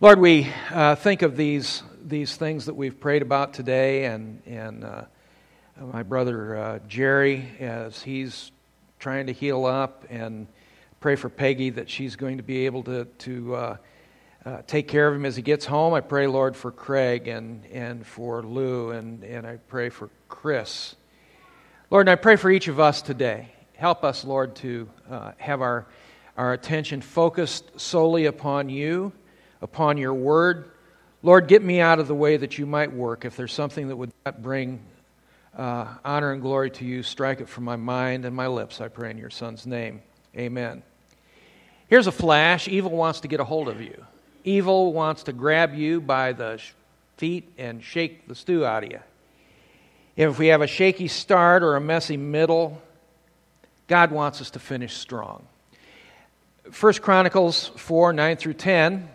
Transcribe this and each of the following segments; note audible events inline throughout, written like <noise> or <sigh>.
Lord, we uh, think of these, these things that we've prayed about today, and, and uh, my brother uh, Jerry, as he's trying to heal up, and pray for Peggy that she's going to be able to, to uh, uh, take care of him as he gets home. I pray, Lord, for Craig and, and for Lou, and, and I pray for Chris. Lord, and I pray for each of us today. Help us, Lord, to uh, have our, our attention focused solely upon you upon your word. Lord, get me out of the way that you might work. If there's something that would not bring uh, honor and glory to you, strike it from my mind and my lips, I pray in your Son's name. Amen. Here's a flash evil wants to get a hold of you, evil wants to grab you by the feet and shake the stew out of you. If we have a shaky start or a messy middle, God wants us to finish strong. 1 Chronicles 4 9 through 10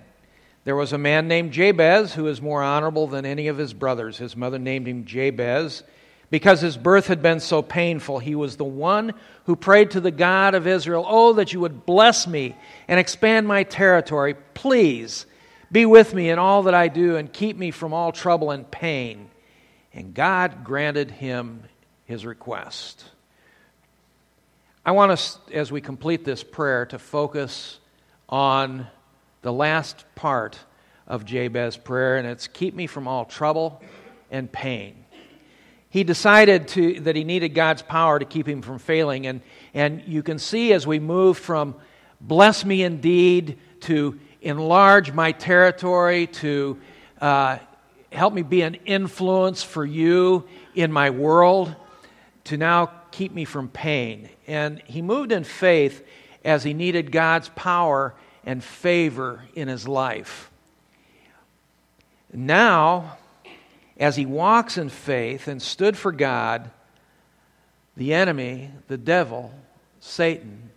there was a man named Jabez who was more honorable than any of his brothers. His mother named him Jabez because his birth had been so painful. He was the one who prayed to the God of Israel, Oh, that you would bless me and expand my territory. Please be with me in all that I do and keep me from all trouble and pain. And God granted him his request. I want us, as we complete this prayer, to focus on the last part of Jabez's prayer, and it's keep me from all trouble and pain. He decided to, that he needed God's power to keep him from failing, and, and you can see as we move from bless me indeed to enlarge my territory to uh, help me be an influence for you in my world to now keep me from pain. And he moved in faith as he needed God's power and favor in his life. Now, as he walks in faith and stood for God, the enemy, the devil, Satan,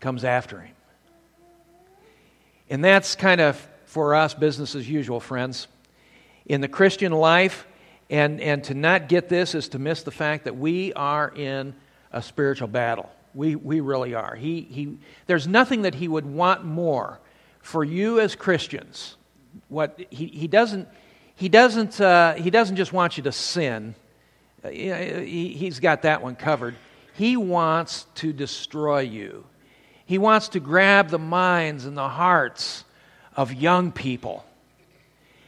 comes after him. And that's kind of for us business as usual, friends. In the Christian life, and, and to not get this is to miss the fact that we are in a spiritual battle. We, we really are. He, he, there's nothing that he would want more for you as Christians. What he, he doesn't, he, doesn't, uh, he doesn't just want you to sin, uh, he, he's got that one covered. He wants to destroy you. He wants to grab the minds and the hearts of young people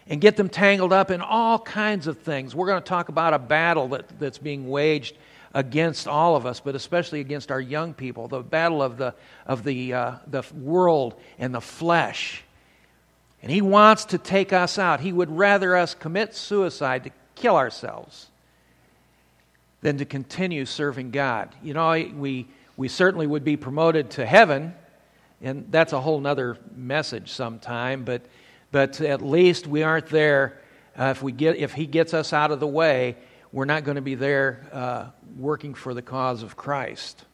and get them tangled up in all kinds of things. We're going to talk about a battle that, that's being waged against all of us, but especially against our young people, the battle of the, of the, uh, the world and the flesh. And he wants to take us out. He would rather us commit suicide to kill ourselves than to continue serving God. You know, we, we certainly would be promoted to heaven, and that's a whole other message sometime, but, but at least we aren't there. Uh, if, we get, if he gets us out of the way, we're not going to be there uh, working for the cause of Christ.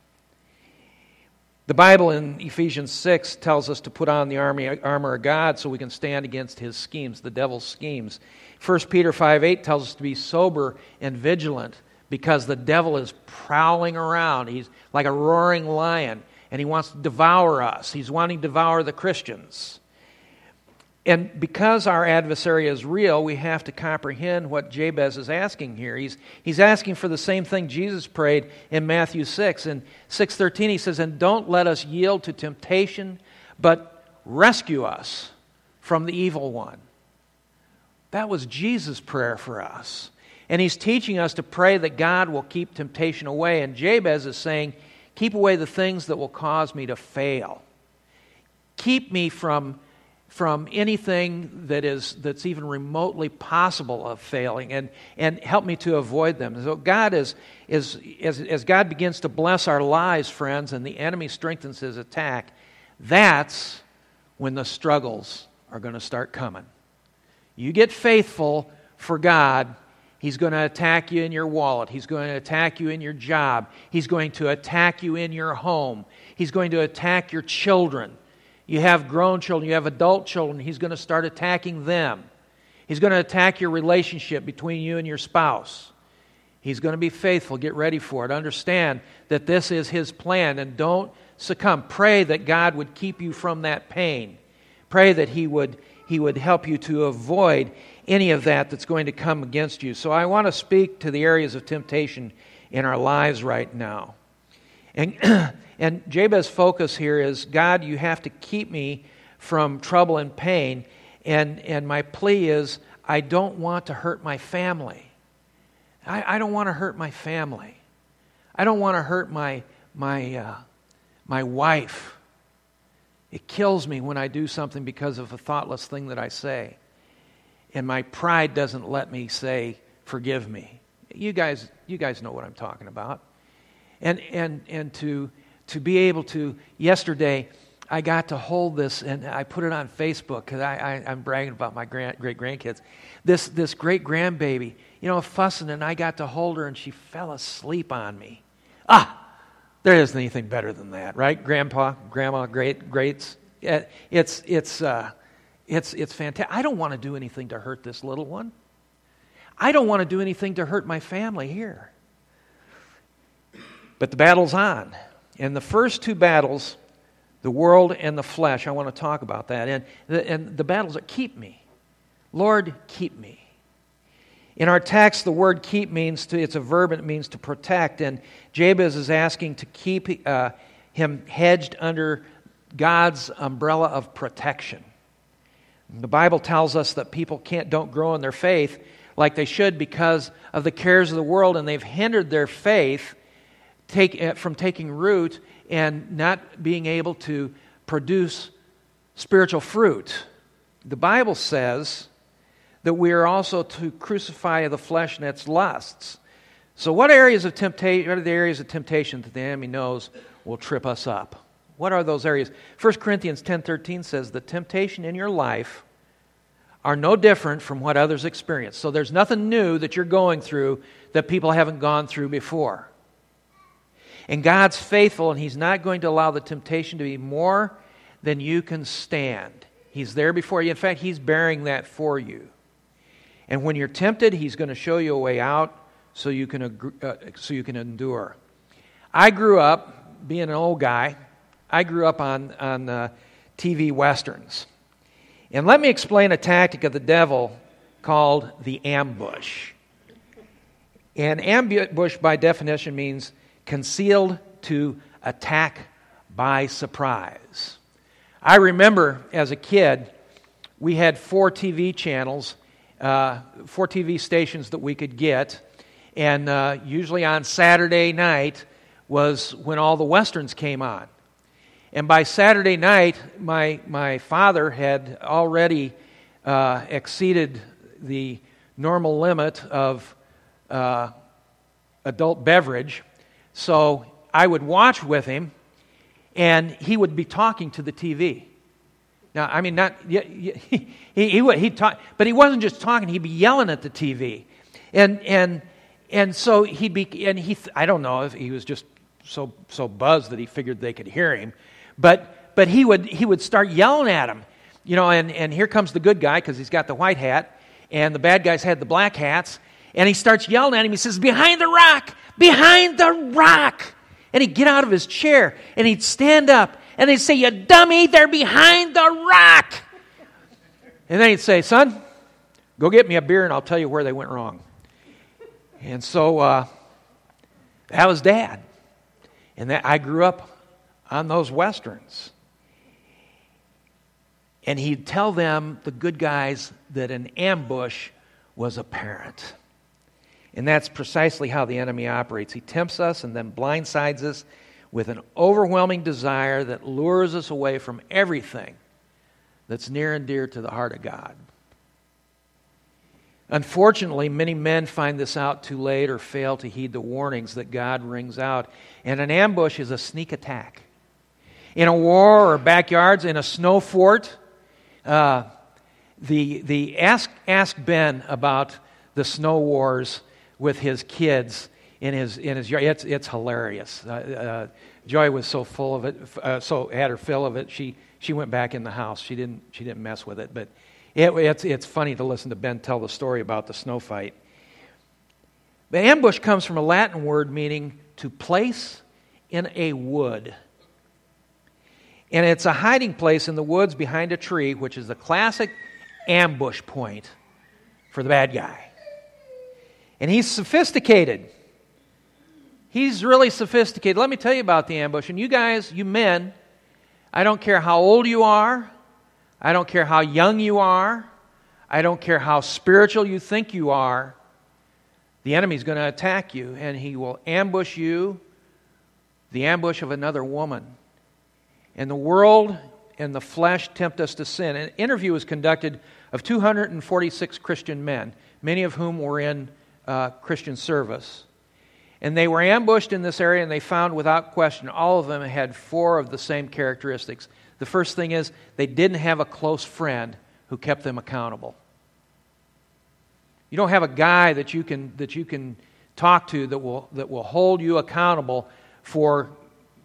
The Bible in Ephesians 6 tells us to put on the army, armor of God so we can stand against his schemes, the devil's schemes. 1 Peter 5 8 tells us to be sober and vigilant because the devil is prowling around. He's like a roaring lion and he wants to devour us. He's wanting to devour the Christians. And because our adversary is real, we have to comprehend what Jabez is asking here. He's, he's asking for the same thing Jesus prayed in Matthew 6. In 6.13 he says, And don't let us yield to temptation, but rescue us from the evil one. That was Jesus' prayer for us. And he's teaching us to pray that God will keep temptation away. And Jabez is saying, Keep away the things that will cause me to fail. Keep me from from anything that is that's even remotely possible of failing and, and help me to avoid them. So God is, is as, as God begins to bless our lives, friends, and the enemy strengthens his attack, that's when the struggles are going to start coming. You get faithful for God, He's going to attack you in your wallet. He's going to attack you in your job. He's going to attack you in your home. He's going to attack your children. You have grown children, you have adult children, he's going to start attacking them. He's going to attack your relationship between you and your spouse. He's going to be faithful. Get ready for it. Understand that this is his plan and don't succumb. Pray that God would keep you from that pain. Pray that he would he would help you to avoid any of that that's going to come against you. So I want to speak to the areas of temptation in our lives right now. And, <clears throat> and Jabez's focus here is God, you have to keep me from trouble and pain. And, and my plea is, I don't want to hurt my family. I, I don't want to hurt my family. I don't want to hurt my, my, uh, my wife. It kills me when I do something because of a thoughtless thing that I say. And my pride doesn't let me say, forgive me. You guys, you guys know what I'm talking about. And, and, and to, to be able to, yesterday, I got to hold this and I put it on Facebook because I, am bragging about my grand, great grandkids. This, this great grandbaby, you know, fussing, and I got to hold her and she fell asleep on me. Ah, there isn't anything better than that, right? Grandpa, grandma, great, greats. It's, it's, uh, it's, it's fantastic. I don't want to do anything to hurt this little one. I don't want to do anything to hurt my family here. But the battle's on. And the first two battles, the world and the flesh, I want to talk about that. And the, and the battles that keep me. Lord, keep me. In our text, the word keep means to, it's a verb and it means to protect. And Jabez is asking to keep uh, him hedged under God's umbrella of protection. The Bible tells us that people can't, don't grow in their faith like they should because of the cares of the world, and they've hindered their faith take, from taking root and not being able to produce spiritual fruit. The Bible says that we are also to crucify the flesh and its lusts. So, what areas of temptation? What are the areas of temptation that the enemy knows will trip us up? What are those areas? 1 Corinthians 10:13 says the temptation in your life are no different from what others experience. So there's nothing new that you're going through that people haven't gone through before. And God's faithful, and He's not going to allow the temptation to be more than you can stand. He's there before you. In fact, He's bearing that for you. And when you're tempted, He's going to show you a way out so you can, uh, so you can endure. I grew up, being an old guy, I grew up on, on uh, TV westerns. And let me explain a tactic of the devil called the ambush. And ambush, by definition, means concealed to attack by surprise. I remember as a kid, we had four TV channels, uh, four TV stations that we could get. And uh, usually on Saturday night was when all the westerns came on. And by Saturday night, my, my father had already uh, exceeded the normal limit of uh, adult beverage. So I would watch with him, and he would be talking to the TV. Now, I mean, not <laughs> he, he, he, would, he'd talk, but he wasn't just talking, he'd be yelling at the TV. And, and, and so he'd be, and he, I don't know if he was just so, so buzzed that he figured they could hear him, but, but he, would, he would start yelling at him. You know, and, and here comes the good guy because he's got the white hat, and the bad guys had the black hats. And he starts yelling at him. He says, Behind the rock! Behind the rock! And he'd get out of his chair and he'd stand up and they'd say, You dummy, they're behind the rock! And then he'd say, Son, go get me a beer and I'll tell you where they went wrong. And so uh, that was dad. And that, I grew up on those westerns. And he'd tell them, the good guys, that an ambush was apparent. And that's precisely how the enemy operates. He tempts us and then blindsides us with an overwhelming desire that lures us away from everything that's near and dear to the heart of God. Unfortunately, many men find this out too late or fail to heed the warnings that God rings out. And an ambush is a sneak attack in a war or backyards, in a snow fort. Uh, the, the ask, ask Ben about the snow wars with his kids in his, in his yard. It's, it's hilarious. Uh, uh, Joy was so full of it, uh, so had her fill of it, she, she went back in the house. She didn't, she didn't mess with it. But it, it's, it's funny to listen to Ben tell the story about the snow fight. The ambush comes from a Latin word meaning to place in a wood. And it's a hiding place in the woods behind a tree, which is the classic ambush point for the bad guy. And he's sophisticated. He's really sophisticated. Let me tell you about the ambush. And you guys, you men, I don't care how old you are, I don't care how young you are, I don't care how spiritual you think you are, the enemy's going to attack you and he will ambush you, the ambush of another woman. And the world and the flesh tempt us to sin. An interview was conducted of 246 Christian men, many of whom were in uh, Christian service. And they were ambushed in this area, and they found without question all of them had four of the same characteristics. The first thing is they didn't have a close friend who kept them accountable. You don't have a guy that you can, that you can talk to that will, that will hold you accountable for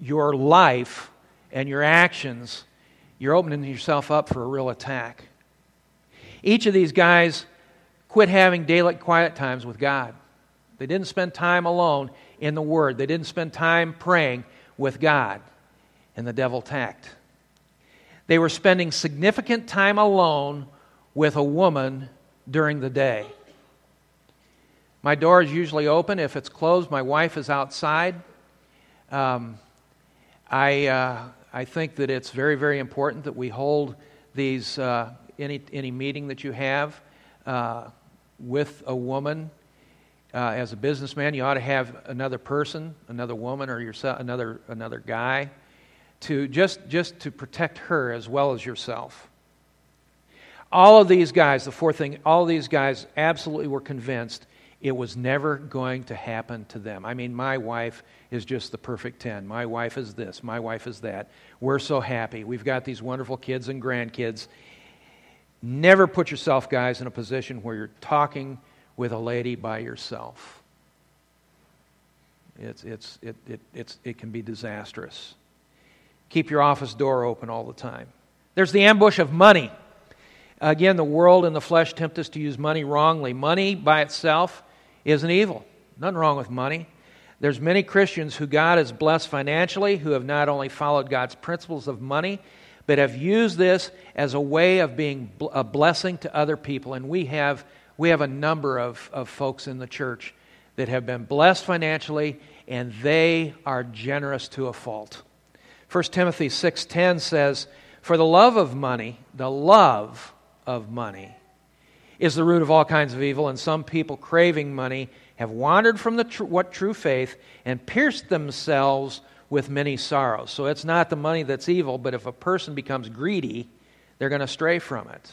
your life and your actions. You're opening yourself up for a real attack. Each of these guys quit having daily quiet times with God. They didn't spend time alone in the Word, they didn't spend time praying with God, and the devil tacked. They were spending significant time alone with a woman during the day. My door is usually open. If it's closed, my wife is outside. Um, I, uh, I think that it's very, very important that we hold these, uh, any, any meeting that you have, uh, with a woman. Uh, as a businessman, you ought to have another person, another woman, or yourself, another another guy, to just just to protect her as well as yourself. All of these guys, the fourth thing, all these guys absolutely were convinced it was never going to happen to them. I mean, my wife is just the perfect 10. My wife is this. My wife is that. We're so happy. We've got these wonderful kids and grandkids. Never put yourself, guys, in a position where you're talking with a lady by yourself. It's, it's, it, it, it's, it can be disastrous. Keep your office door open all the time. There's the ambush of money. Again, the world and the flesh tempt us to use money wrongly. Money by itself isn't evil. Nothing wrong with money. There's many Christians who God has blessed financially who have not only followed God's principles of money, but have used this as a way of being a blessing to other people. And we have, we have a number of, of folks in the church that have been blessed financially, and they are generous to a fault. 1 Timothy 6:10 says, "For the love of money, the love of money is the root of all kinds of evil, and some people craving money have wandered from the tr- what true faith and pierced themselves with many sorrows. So it's not the money that's evil, but if a person becomes greedy, they're going to stray from it.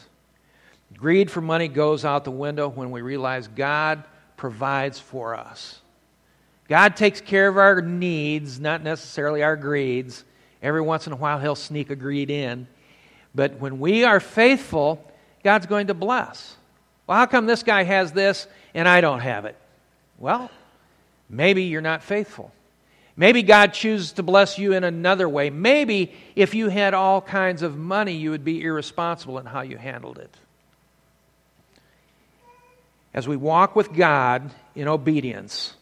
Greed for money goes out the window when we realize God provides for us. God takes care of our needs, not necessarily our greeds. Every once in a while, He'll sneak a greed in. But when we are faithful, God's going to bless. Well, how come this guy has this and I don't have it? Well, maybe you're not faithful. Maybe God chooses to bless you in another way. Maybe if you had all kinds of money, you would be irresponsible in how you handled it. As we walk with God in obedience,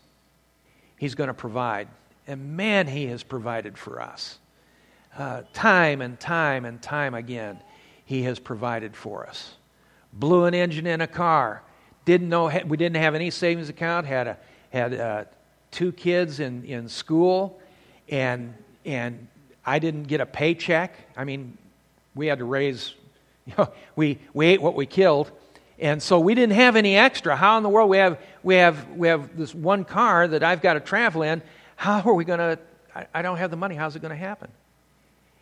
He's going to provide. And man, He has provided for us. Uh, time and time and time again, He has provided for us. Blew an engine in a car. Didn't know we didn't have any savings account. Had a had a two kids in, in school, and, and I didn't get a paycheck. I mean, we had to raise, <laughs> you know, we, we ate what we killed. And so we didn't have any extra. How in the world we have we have we have this one car that I've got to travel in? How are we going to? I don't have the money. How's it going to happen?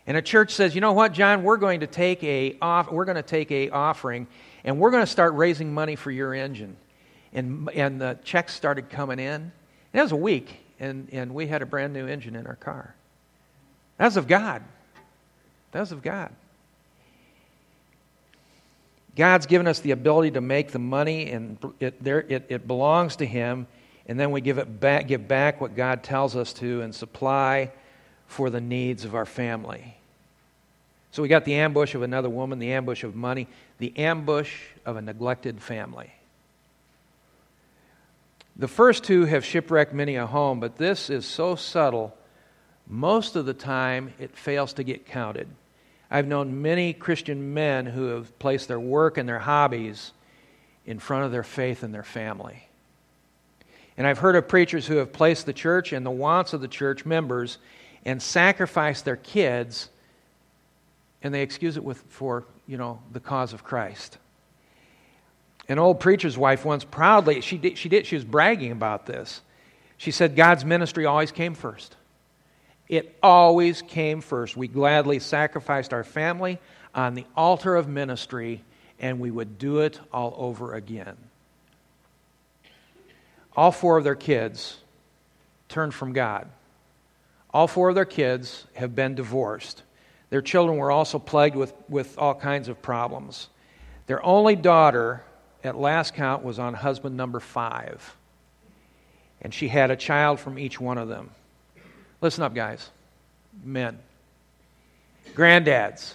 And a church says, you know what, John, we're going to take a off, we're going to take a offering, and we're going to start raising money for your engine. And and the checks started coming in, and it was a week, and, and we had a brand new engine in our car. That was of God. That was of God. God's given us the ability to make the money, and it, there, it, it belongs to Him, and then we give, it back, give back what God tells us to and supply for the needs of our family. So we got the ambush of another woman, the ambush of money, the ambush of a neglected family. The first two have shipwrecked many a home, but this is so subtle, most of the time it fails to get counted. I've known many Christian men who have placed their work and their hobbies in front of their faith and their family. And I've heard of preachers who have placed the church and the wants of the church members and sacrificed their kids, and they excuse it with, for, you know, the cause of Christ. An old preacher's wife once proudly, she did, she did, she was bragging about this. She said, God's ministry always came first. It always came first. We gladly sacrificed our family on the altar of ministry, and we would do it all over again. All four of their kids turned from God. All four of their kids have been divorced. Their children were also plagued with, with all kinds of problems. Their only daughter, at last count, was on husband number five. And she had a child from each one of them. Listen up, guys. Men. Granddads.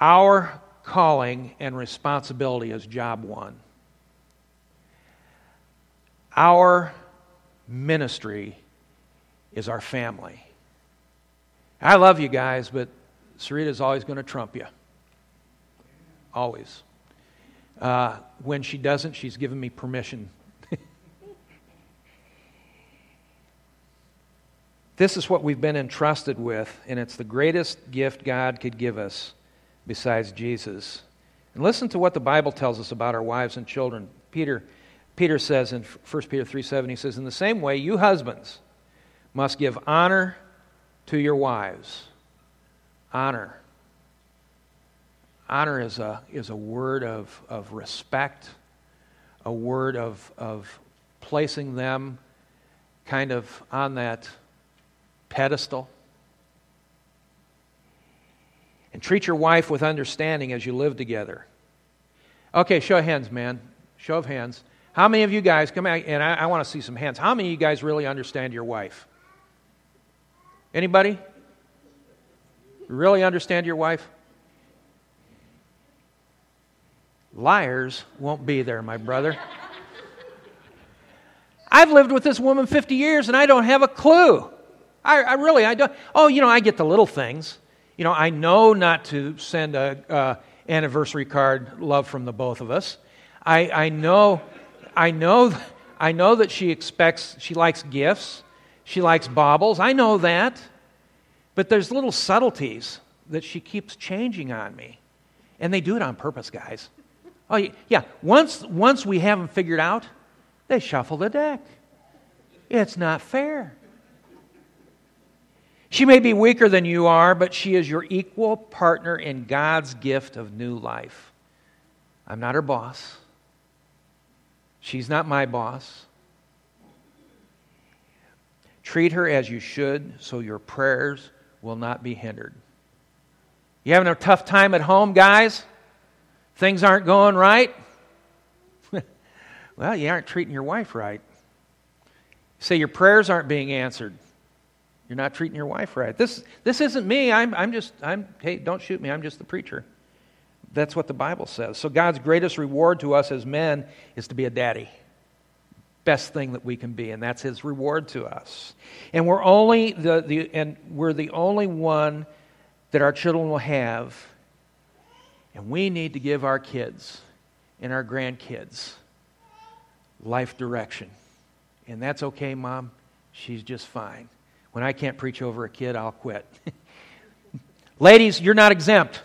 Our calling and responsibility is job one. Our ministry is our family. I love you guys, but Sarita's always going to trump you. Always. Uh, when she doesn't, she's given me permission <laughs> This is what we've been entrusted with, and it's the greatest gift God could give us besides Jesus. And listen to what the Bible tells us about our wives and children. Peter, Peter says in 1 Peter 3 7, he says, In the same way, you husbands must give honor to your wives. Honor. Honor is a, is a word of, of respect, a word of, of placing them kind of on that pedestal. And treat your wife with understanding as you live together. Okay, show of hands, man. Show of hands. How many of you guys, come out, and I, I want to see some hands. How many of you guys really understand your wife? Anybody? Really understand your wife? Liars won't be there, my brother. I've lived with this woman 50 years and I don't have a clue. I, I really, I don't. Oh, you know, I get the little things. You know, I know not to send a uh, anniversary card, love from the both of us. I, I know, I know, I know that she expects, she likes gifts, she likes baubles. I know that, but there's little subtleties that she keeps changing on me, and they do it on purpose, guys. Oh yeah, once once we have them figured out, they shuffle the deck. It's not fair. She may be weaker than you are, but she is your equal partner in God's gift of new life. I'm not her boss. She's not my boss. Treat her as you should so your prayers will not be hindered. You having a tough time at home, guys? Things aren't going right? <laughs> well, you aren't treating your wife right. say your prayers aren't being answered. You're not treating your wife right. This, this isn't me. I'm, I'm just, I'm, hey, don't shoot me. I'm just the preacher. That's what the Bible says. So God's greatest reward to us as men is to be a daddy. Best thing that we can be, and that's his reward to us. And we're only the, the and we're the only one that our children will have. And we need to give our kids and our grandkids life direction. And that's okay, Mom. She's just fine. When I can't preach over a kid, I'll quit. <laughs> Ladies, you're not exempt.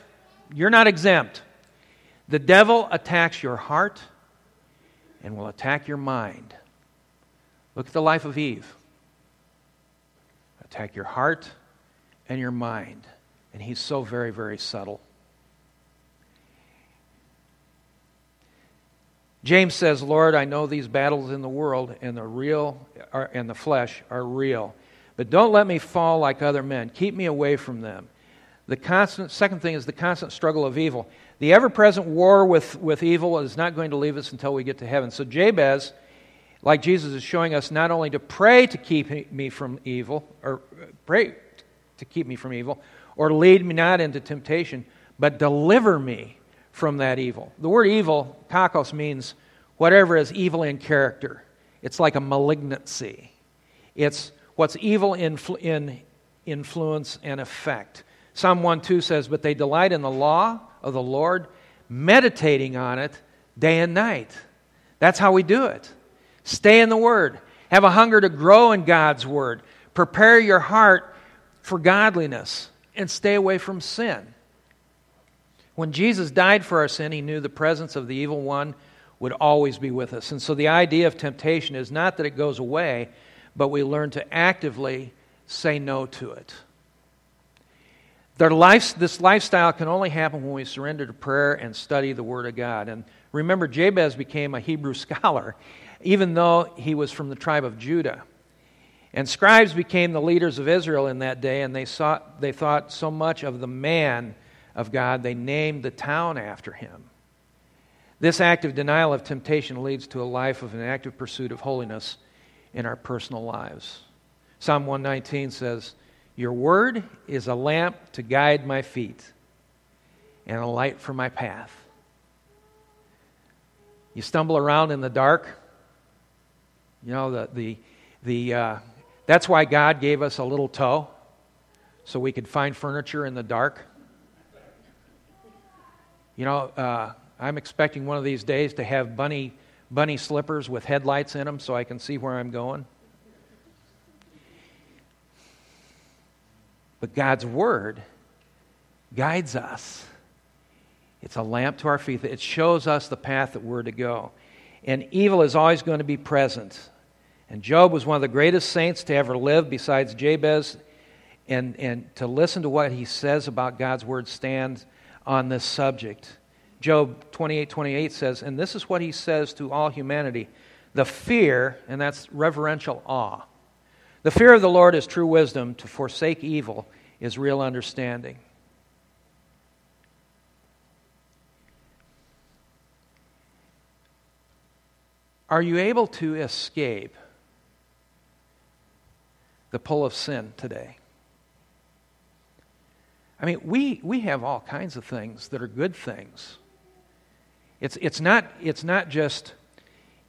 You're not exempt. The devil attacks your heart and will attack your mind. Look at the life of Eve. Attack your heart and your mind. And he's so very, very subtle. James says, Lord, I know these battles in the world and the real are, and the flesh are real. But don't let me fall like other men. Keep me away from them. The constant, second thing is the constant struggle of evil. The ever present war with, with evil is not going to leave us until we get to heaven. So, Jabez, like Jesus is showing us not only to pray to keep me from evil, or uh, pray to keep me from evil, or lead me not into temptation, but deliver me from that evil. The word evil, kakos, means whatever is evil in character. It's like a malignancy. It's what's evil influ- in influence and effect. Psalm 1 2 says, But they delight in the law of the Lord, meditating on it day and night. That's how we do it. Stay in the Word. Have a hunger to grow in God's Word. Prepare your heart for godliness and stay away from sin. When Jesus died for our sin, he knew the presence of the evil one would always be with us. And so the idea of temptation is not that it goes away, but we learn to actively say no to it. Life, this lifestyle can only happen when we surrender to prayer and study the Word of God. And remember, Jabez became a Hebrew <laughs> scholar, even though he was from the tribe of Judah. And scribes became the leaders of Israel in that day, and they, they thought so much of the man of God, they named the town after him. This active denial of temptation leads to a life of an active pursuit of holiness in our personal lives. Psalm 119 says, Your word is a lamp to guide my feet and a light for my path. You stumble around in the dark. You know, the, the, the, uh, that's why God gave us a little toe so we could find furniture in the dark. You know, uh, I'm expecting one of these days to have bunny, bunny slippers with headlights in them so I can see where I'm going. But God's Word guides us. It's a lamp to our feet. It shows us the path that we're to go. And evil is always going to be present. And Job was one of the greatest saints to ever live, besides Jabez. And, and to listen to what he says about God's Word stands on this subject. Job 28 28 says, and this is what he says to all humanity the fear, and that's reverential awe. The fear of the Lord is true wisdom. To forsake evil is real understanding. Are you able to escape the pull of sin today? I mean, we, we have all kinds of things that are good things. It's, it's, not, it's not just,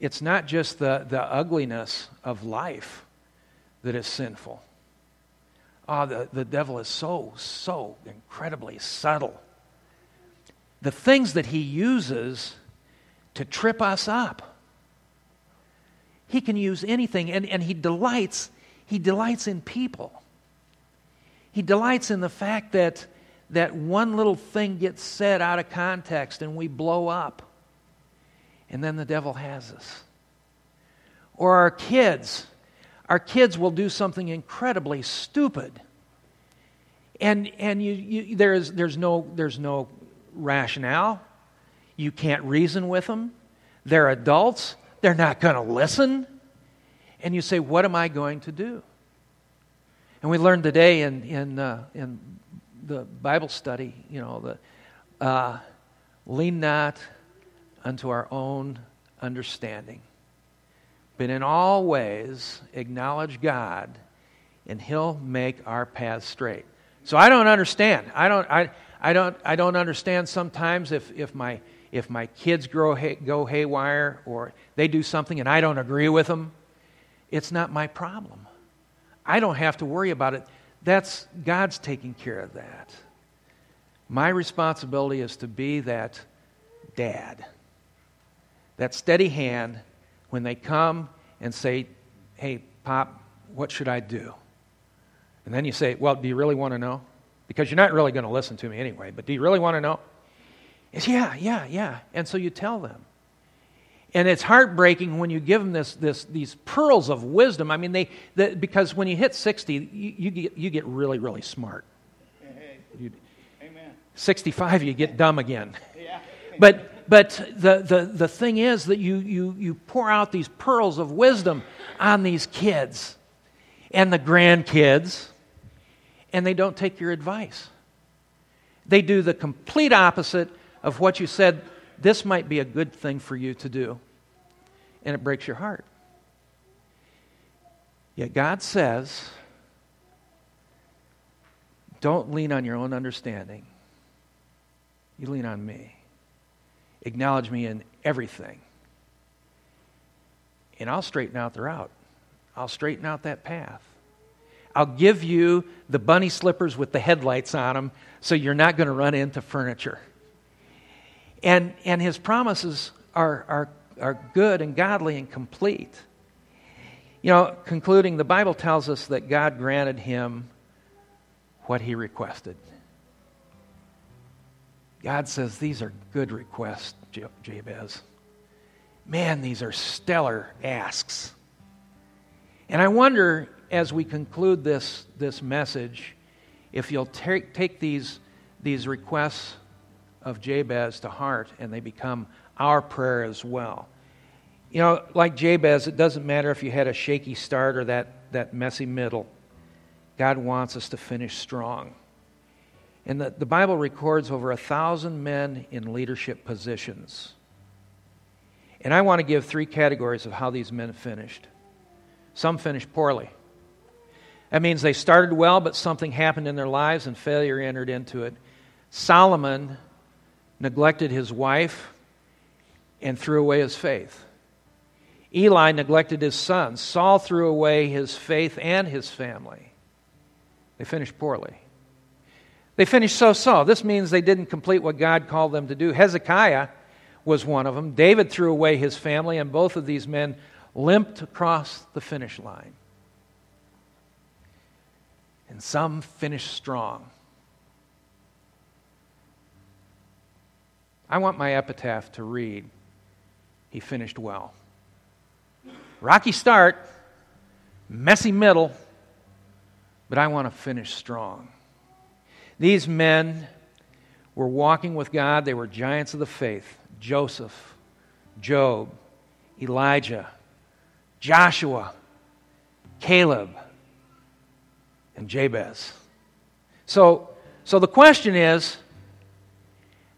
it's not just the, the ugliness of life that is sinful. Oh, the, the devil is so, so incredibly subtle. The things that he uses to trip us up. He can use anything, and, and he delights, he delights in people. He delights in the fact that, that one little thing gets said out of context and we blow up. And then the devil has us. Or our kids. Our kids will do something incredibly stupid. And, and you, you, there's, there's, no, there's no rationale. You can't reason with them. They're adults. They're not going to listen. And you say, What am I going to do? And we learned today in, in, uh, in the Bible study, you know, the, uh, lean not unto our own understanding, but in all ways acknowledge God, and He'll make our paths straight. So I don't understand. I don't, I, I don't, I don't understand sometimes if, if, my, if my kids grow, go haywire or they do something and I don't agree with them. It's not my problem. I don't have to worry about it. That's God's taking care of that. My responsibility is to be that dad, that steady hand when they come and say, Hey, Pop, what should I do? And then you say, Well, do you really want to know? Because you're not really going to listen to me anyway, but do you really want to know? It's, yeah, yeah, yeah. And so you tell them. And it's heartbreaking when you give them this, this, these pearls of wisdom. I mean, they, the, because when you hit 60, you, you, get, you get really, really smart. You, Amen. 65, you get dumb again. Yeah. But, but the, the, the thing is that you, you, you pour out these pearls of wisdom on these kids and the grandkids, and they don't take your advice. They do the complete opposite of what you said this might be a good thing for you to do. And it breaks your heart. Yet God says, don't lean on your own understanding. You lean on me. Acknowledge me in everything. And I'll straighten out the route. I'll straighten out that path. I'll give you the bunny slippers with the headlights on them so you're not going to run into furniture. And, and his promises are, are, are good and godly and complete. You know, concluding, the Bible tells us that God granted him what he requested. God says, These are good requests, Jabez. Man, these are stellar asks. And I wonder, as we conclude this, this message, if you'll take, take these, these requests of Jabez to heart and they become our prayer as well. You know, like Jabez, it doesn't matter if you had a shaky start or that, that messy middle. God wants us to finish strong. And the, the Bible records over a thousand men in leadership positions. And I want to give three categories of how these men finished. Some finished poorly. That means they started well, but something happened in their lives and failure entered into it. Solomon neglected his wife and threw away his faith. Eli neglected his sons. Saul threw away his faith and his family. They finished poorly. They finished so so. This means they didn't complete what God called them to do. Hezekiah was one of them. David threw away his family, and both of these men limped across the finish line. And some finished strong. I want my epitaph to read, He finished well. Rocky start, messy middle, but I want to finish strong. These men were walking with God, they were giants of the faith Joseph, Job, Elijah, Joshua, Caleb, and Jabez. So, so the question is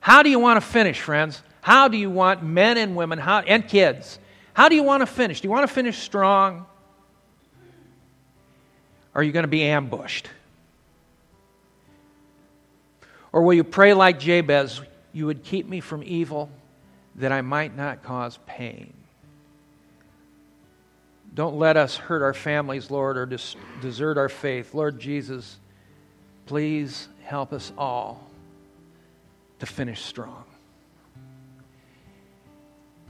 how do you want to finish, friends? How do you want men and women how, and kids? How do you want to finish? Do you want to finish strong? Or are you going to be ambushed? Or will you pray like Jabez, you would keep me from evil that I might not cause pain? Don't let us hurt our families, Lord, or des- desert our faith. Lord Jesus, please help us all to finish strong.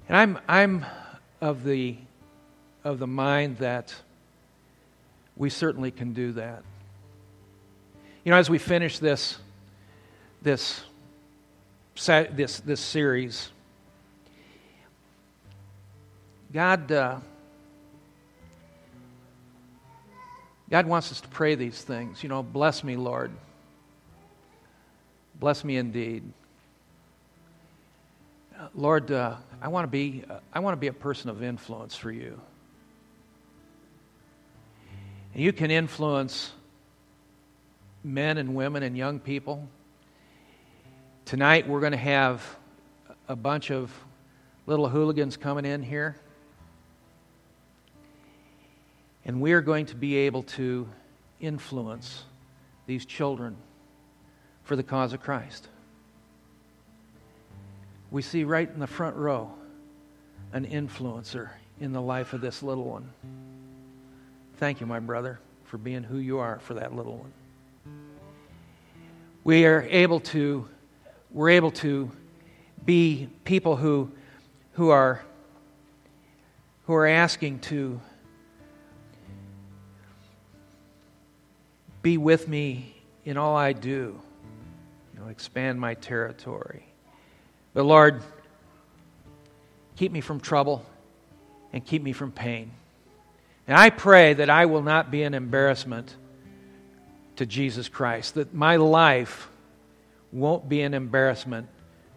And I'm, I'm of, the, of the mind that we certainly can do that. You know, as we finish this, this, this, this series, God. Uh, God wants us to pray these things. You know, bless me, Lord. Bless me indeed. Uh, Lord, uh, I want to be uh, I want to be a person of influence for you. And you can influence men and women and young people. Tonight we're going to have a bunch of little hooligans coming in here. And we are going to be able to influence these children for the cause of Christ. We see right in the front row an influencer in the life of this little one. Thank you, my brother, for being who you are for that little one. We are able to, we're able to be people who, who, are, who are asking to Be with me in all I do. You know, expand my territory. But Lord, keep me from trouble and keep me from pain. And I pray that I will not be an embarrassment to Jesus Christ, that my life won't be an embarrassment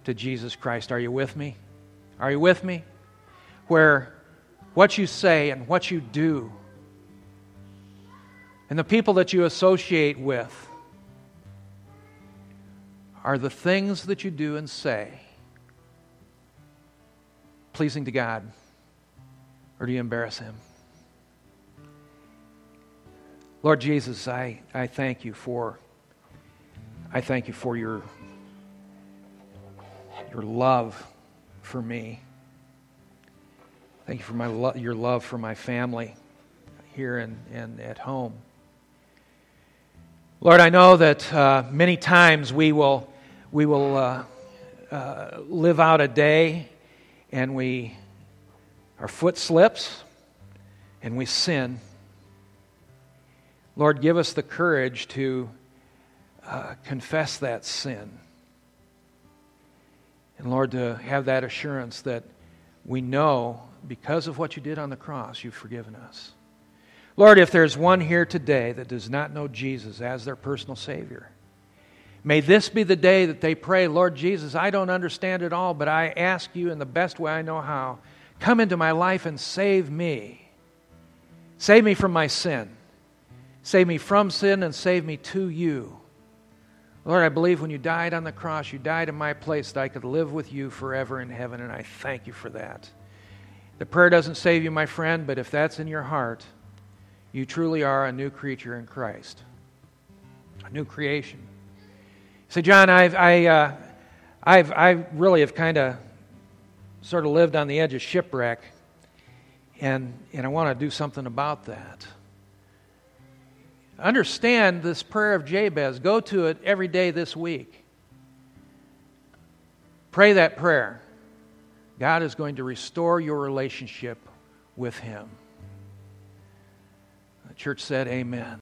to Jesus Christ. Are you with me? Are you with me? Where what you say and what you do and the people that you associate with are the things that you do and say pleasing to God, or do you embarrass Him? Lord Jesus, I, I thank you for I thank you for your your love for me. Thank you for my lo- your love for my family here and, and at home. Lord, I know that uh, many times we will, we will uh, uh, live out a day and we, our foot slips and we sin. Lord, give us the courage to uh, confess that sin. And Lord, to have that assurance that we know because of what you did on the cross, you've forgiven us. Lord, if there's one here today that does not know Jesus as their personal Savior, may this be the day that they pray, Lord Jesus, I don't understand it all, but I ask you in the best way I know how, come into my life and save me. Save me from my sin. Save me from sin and save me to you. Lord, I believe when you died on the cross, you died in my place that I could live with you forever in heaven, and I thank you for that. The prayer doesn't save you, my friend, but if that's in your heart, you truly are a new creature in Christ, a new creation. Say, John, I've, I, uh, I've, I really have kind of sort of lived on the edge of shipwreck, and, and I want to do something about that. Understand this prayer of Jabez. Go to it every day this week. Pray that prayer. God is going to restore your relationship with Him church said, Amen.